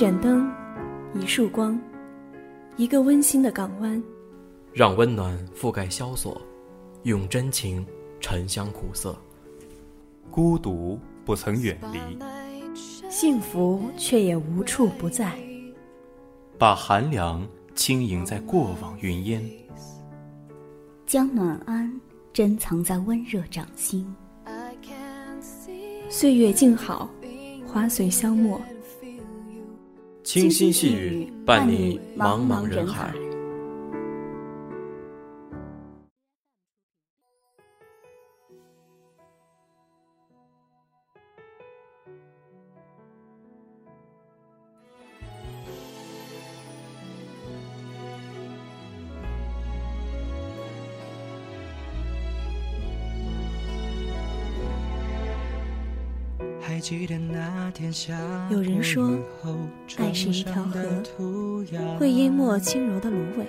盏灯，一束光，一个温馨的港湾，让温暖覆盖萧索，用真情沉香苦涩。孤独不曾远离，幸福却也无处不在。把寒凉轻盈在过往云烟，将暖安珍藏在温热掌心。岁月静好，花随香没。清新细雨伴你茫茫人海。有人说，爱是一条河，会淹没轻柔的芦苇；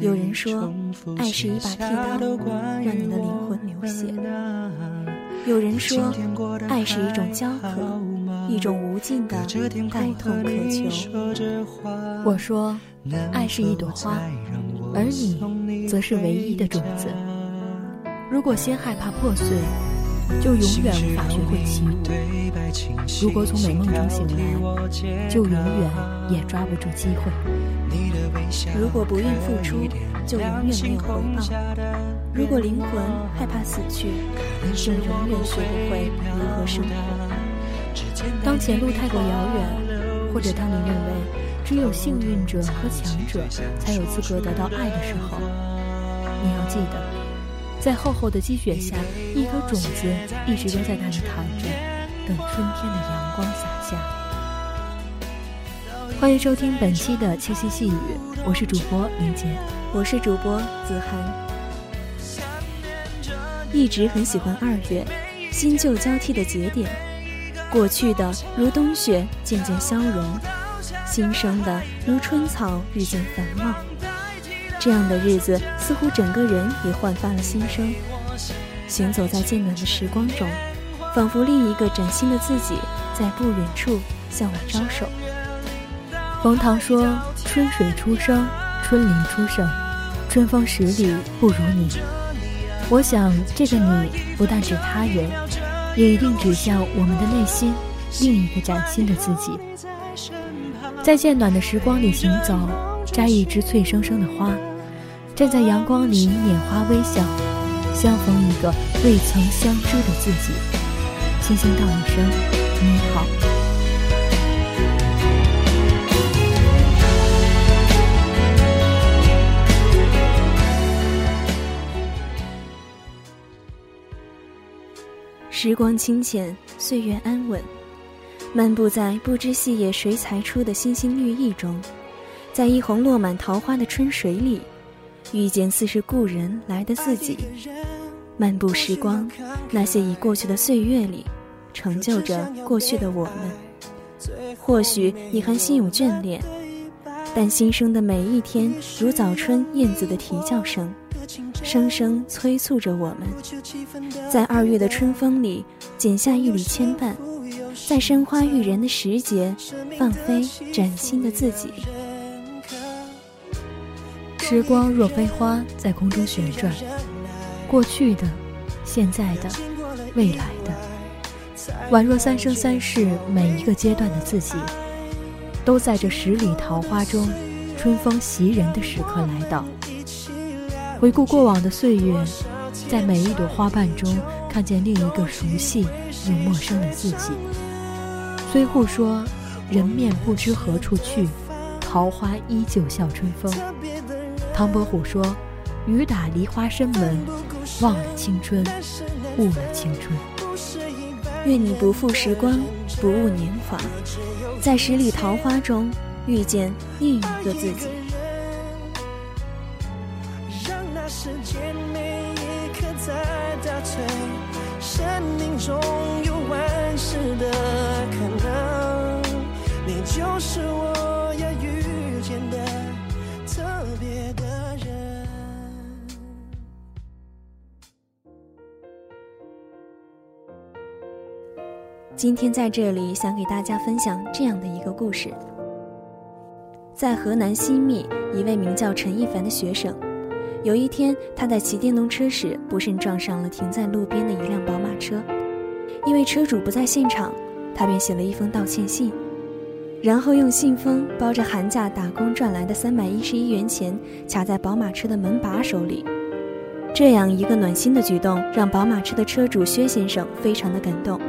有人说，爱是一把剃刀，让你的灵魂流血；有人说，爱是一种焦渴，一种无尽的爱痛渴求。我说，爱是一朵花，而你，则是唯一的种子。如果先害怕破碎。就永远无法学会起舞。如果从美梦中醒来，就永远也抓不住机会。如果不愿付出，就永远没有回报。如果灵魂害怕死去，就永远学不会如何生活。当前路太过遥远，或者当你认为只有幸运者和强者才有资格得到爱的时候，你要记得。在厚厚的积雪下，一颗种子一直都在那里躺着，等春天的阳光洒下。欢迎收听本期的七夕细雨，我是主播林杰，我是主播子涵。一直很喜欢二月，新旧交替的节点，过去的如冬雪渐渐消融，新生的如春草日渐繁茂。这样的日子，似乎整个人也焕发了新生。行走在渐暖的时光中，仿佛另一个崭新的自己在不远处向我招手。冯唐说：“春水初生，春林初盛，春风十里不如你。”我想，这个你不但指他人，也一定指向我们的内心另一个崭新的自己。在渐暖的时光里行走，摘一枝翠生生的花。站在阳光里拈花微笑，相逢一个未曾相知的自己，轻轻道一声你好。时光清浅，岁月安稳，漫步在不知细叶谁裁出的星星绿意中，在一泓落满桃花的春水里。遇见似是故人来的自己，漫步时光，那些已过去的岁月里，成就着过去的我们。或许你还心有眷恋，但新生的每一天，如早春燕子的啼叫声，声声催促着我们，在二月的春风里剪下一缕牵绊，在生花育人的时节，放飞崭新的自己。时光若飞花，在空中旋转，过去的、现在的、未来的，宛若三生三世，每一个阶段的自己，都在这十里桃花中，春风袭人的时刻来到。回顾过往的岁月，在每一朵花瓣中，看见另一个熟悉又陌生的自己。虽互说人面不知何处去，桃花依旧笑春风。唐伯虎说：“雨打梨花深门，忘了青春，误了青春。愿你不负时光，不误年华，在十里桃花中遇见另一个自己。”今天在这里想给大家分享这样的一个故事：在河南新密，一位名叫陈一凡的学生，有一天他在骑电动车时，不慎撞上了停在路边的一辆宝马车。因为车主不在现场，他便写了一封道歉信，然后用信封包着寒假打工赚来的三百一十一元钱，卡在宝马车的门把手里。这样一个暖心的举动，让宝马车的车主薛先生非常的感动。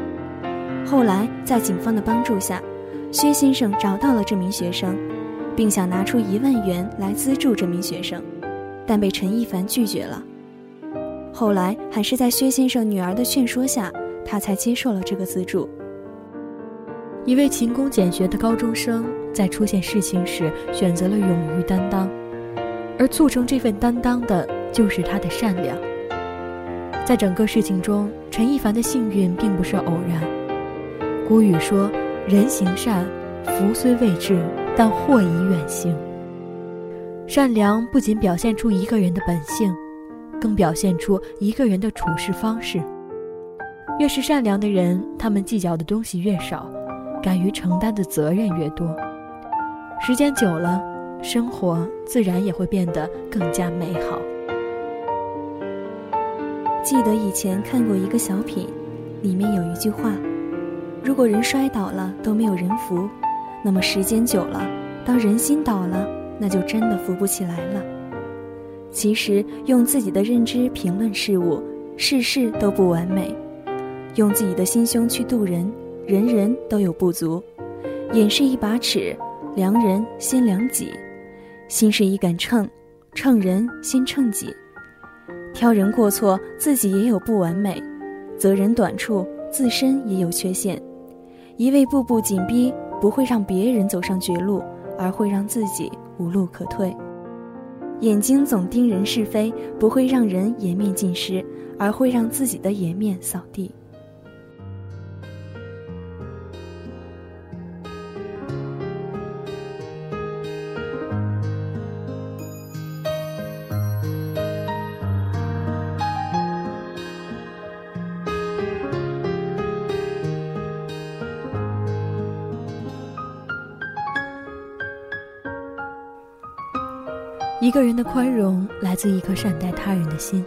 后来在警方的帮助下，薛先生找到了这名学生，并想拿出一万元来资助这名学生，但被陈一凡拒绝了。后来还是在薛先生女儿的劝说下。他才接受了这个资助。一位勤工俭学的高中生，在出现事情时选择了勇于担当，而促成这份担当的，就是他的善良。在整个事情中，陈一凡的幸运并不是偶然。古语说：“人行善，福虽未至，但祸已远行。”善良不仅表现出一个人的本性，更表现出一个人的处事方式。越是善良的人，他们计较的东西越少，敢于承担的责任越多。时间久了，生活自然也会变得更加美好。记得以前看过一个小品，里面有一句话：“如果人摔倒了都没有人扶，那么时间久了，当人心倒了，那就真的扶不起来了。”其实，用自己的认知评论事物，事事都不完美。用自己的心胸去度人，人人都有不足。眼是一把尺，量人先量己；心是一杆秤，秤人先称己。挑人过错，自己也有不完美；责人短处，自身也有缺陷。一味步步紧逼，不会让别人走上绝路，而会让自己无路可退。眼睛总盯人是非，不会让人颜面尽失，而会让自己的颜面扫地。一个人的宽容来自一颗善待他人的心，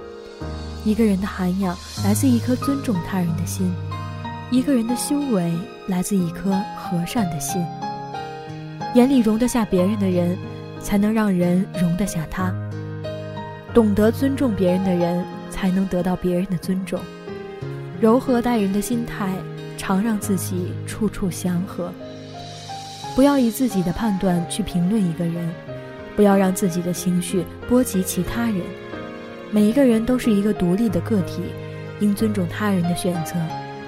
一个人的涵养来自一颗尊重他人的心，一个人的修为来自一颗和善的心。眼里容得下别人的人，才能让人容得下他。懂得尊重别人的人，才能得到别人的尊重。柔和待人的心态，常让自己处处祥和。不要以自己的判断去评论一个人。不要让自己的情绪波及其他人。每一个人都是一个独立的个体，应尊重他人的选择，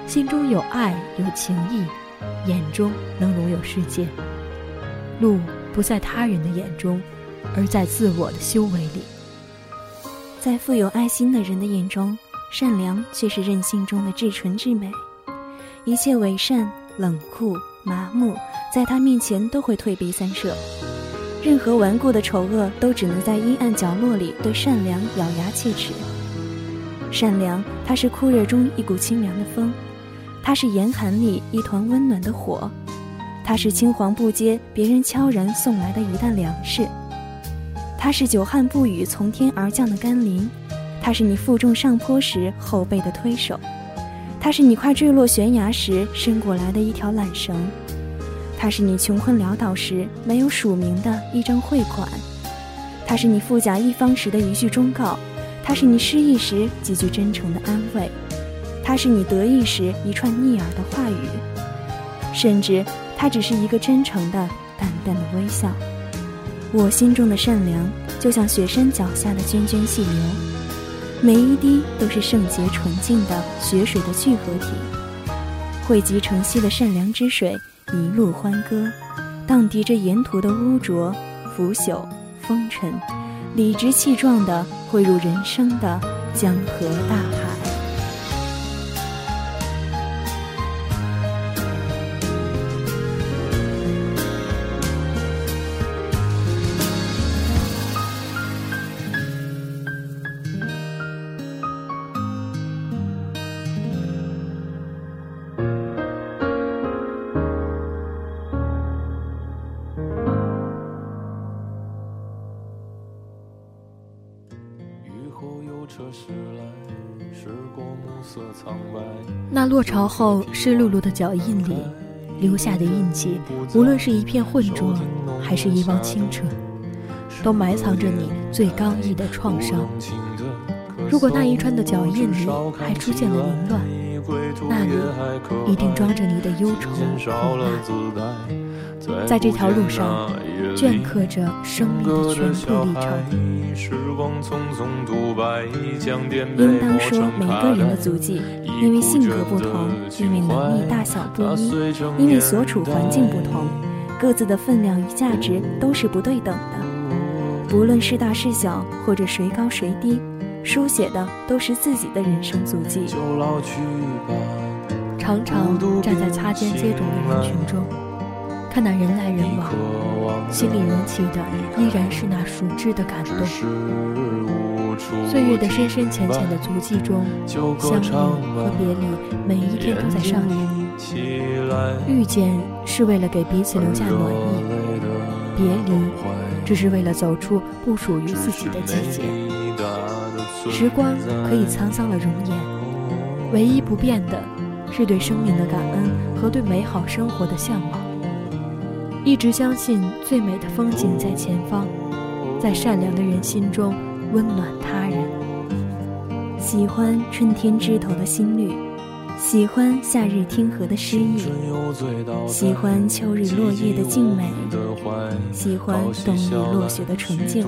心中有爱有情义，眼中能容有世界。路不在他人的眼中，而在自我的修为里。在富有爱心的人的眼中，善良却是任性中的至纯至美。一切伪善、冷酷、麻木，在他面前都会退避三舍。任何顽固的丑恶都只能在阴暗角落里对善良咬牙切齿。善良，它是酷热中一股清凉的风，它是严寒里一团温暖的火，它是青黄不接别人悄然送来的一担粮食，它是久旱不雨从天而降的甘霖，它是你负重上坡时后背的推手，它是你快坠落悬崖时伸过来的一条缆绳。它是你穷困潦倒时没有署名的一张汇款，它是你富甲一方时的一句忠告，它是你失意时几句真诚的安慰，它是你得意时一串逆耳的话语，甚至它只是一个真诚的淡淡的微笑。我心中的善良就像雪山脚下的涓涓细流，每一滴都是圣洁纯净的雪水的聚合体，汇集成溪的善良之水。一路欢歌，荡涤着沿途的污浊、腐朽、风尘，理直气壮地汇入人生的江河大海。那落潮后湿漉漉的脚印里，留下的印记，无论是一片浑浊，还是一汪清澈，都埋藏着你最刚毅的创伤。如果那一串的脚印里还出现了凌乱，那里一定装着你的忧愁苦难。在这条路上，镌刻着生命的全部历程。应当说，每个人的足迹，因为性格不同，因为能力大小不一，因为所处环境不同，各自的分量与价值都是不对等的。不论是大是小，或者谁高谁低，书写的都是自己的人生足迹。常常站在擦肩接踵的人群中。看那人来人往，心里涌起的依然是那熟知的感动。岁月的深深浅浅的足迹中，相遇和别离每一天都在上演。遇见是为了给彼此留下暖意，别离只是为了走出不属于自己的季节。时光可以沧桑了容颜，唯一不变的是对生命的感恩和对美好生活的向往。一直相信最美的风景在前方，在善良的人心中温暖他人。喜欢春天枝头的新绿，喜欢夏日天河的诗意，喜欢秋日落叶的静美，喜欢冬日落雪的纯净，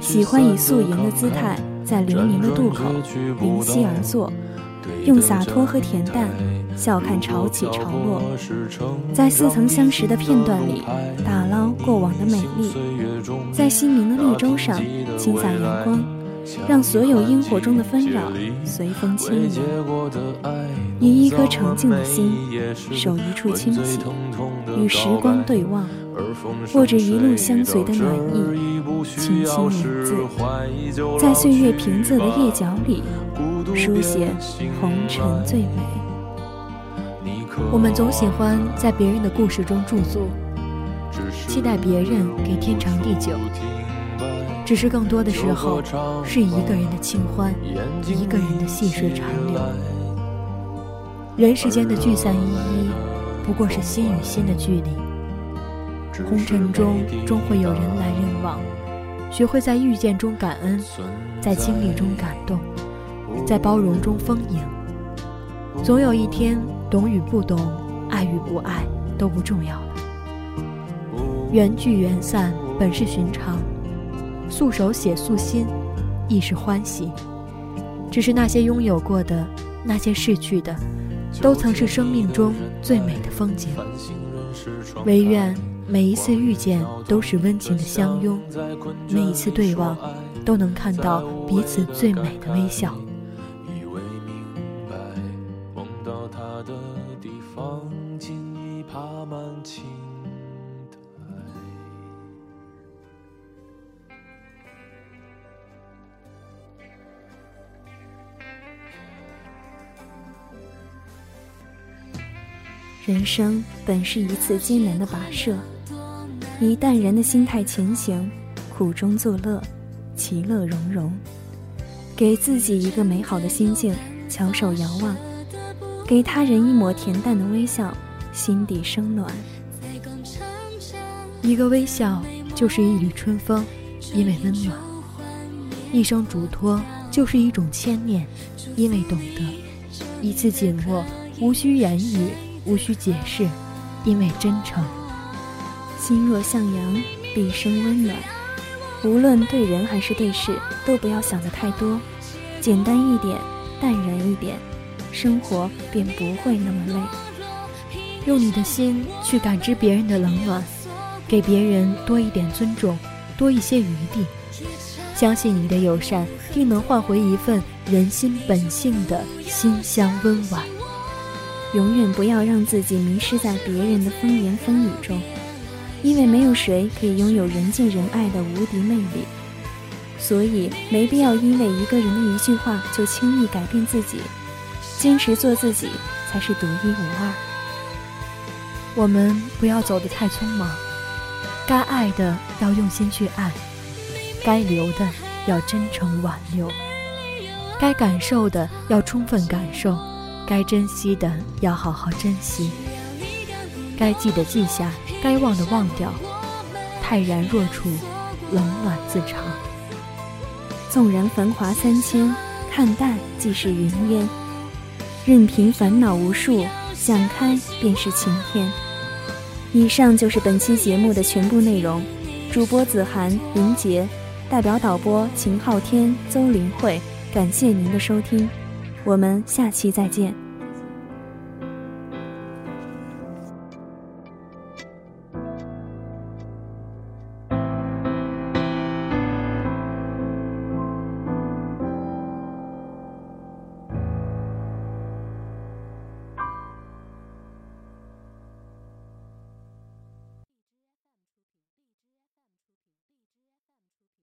喜欢以素颜的姿态在流年的渡口临溪而坐，用洒脱和恬淡。笑看潮起潮落，在似曾相识的片段里打捞过往的美丽，在心灵的绿洲上倾洒阳光，让所有烟火中的纷扰随风轻盈。以一颗澄净的心，守一处清气，与时光对望，握着一路相随的暖意，轻轻名字，在岁月平仄的页角里，书写红尘最美。我们总喜欢在别人的故事中驻足，期待别人给天长地久。只是更多的时候，是一个人的清欢，一个人的细水长流。人世间的聚散依依，不过是心与心的距离。红尘中终会有人来人往，学会在遇见中感恩，在经历中感动，在包容中丰盈。总有一天。懂与不懂，爱与不爱都不重要了。缘聚缘散本是寻常，素手写素心亦是欢喜。只是那些拥有过的，那些逝去的，都曾是生命中最美的风景。唯愿每一次遇见都是温情的相拥，每一次对望都能看到彼此最美的微笑。人生本是一次艰难的跋涉，以淡然的心态前行，苦中作乐，其乐融融。给自己一个美好的心境，翘首遥望；给他人一抹恬淡的微笑，心底生暖。一个微笑就是一缕春风，因为温暖；一声嘱托就是一种牵念，因为懂得；一次紧握，无需言语。无需解释，因为真诚。心若向阳，必生温暖。无论对人还是对事，都不要想的太多，简单一点，淡然一点，生活便不会那么累。用你的心去感知别人的冷暖，给别人多一点尊重，多一些余地。相信你的友善，定能换回一份人心本性的馨香温婉。永远不要让自己迷失在别人的风言风语中，因为没有谁可以拥有人见人爱的无敌魅力，所以没必要因为一个人的一句话就轻易改变自己。坚持做自己才是独一无二。我们不要走得太匆忙，该爱的要用心去爱，该留的要真诚挽留。该感受的要充分感受，该珍惜的要好好珍惜，该记的记下，该忘的忘掉。泰然若处，冷暖自长。纵然繁华三千，看淡即是云烟。任凭烦恼无数，想开便是晴天。以上就是本期节目的全部内容。主播子涵、林杰，代表导播秦昊天、邹林慧。感谢您的收听，我们下期再见。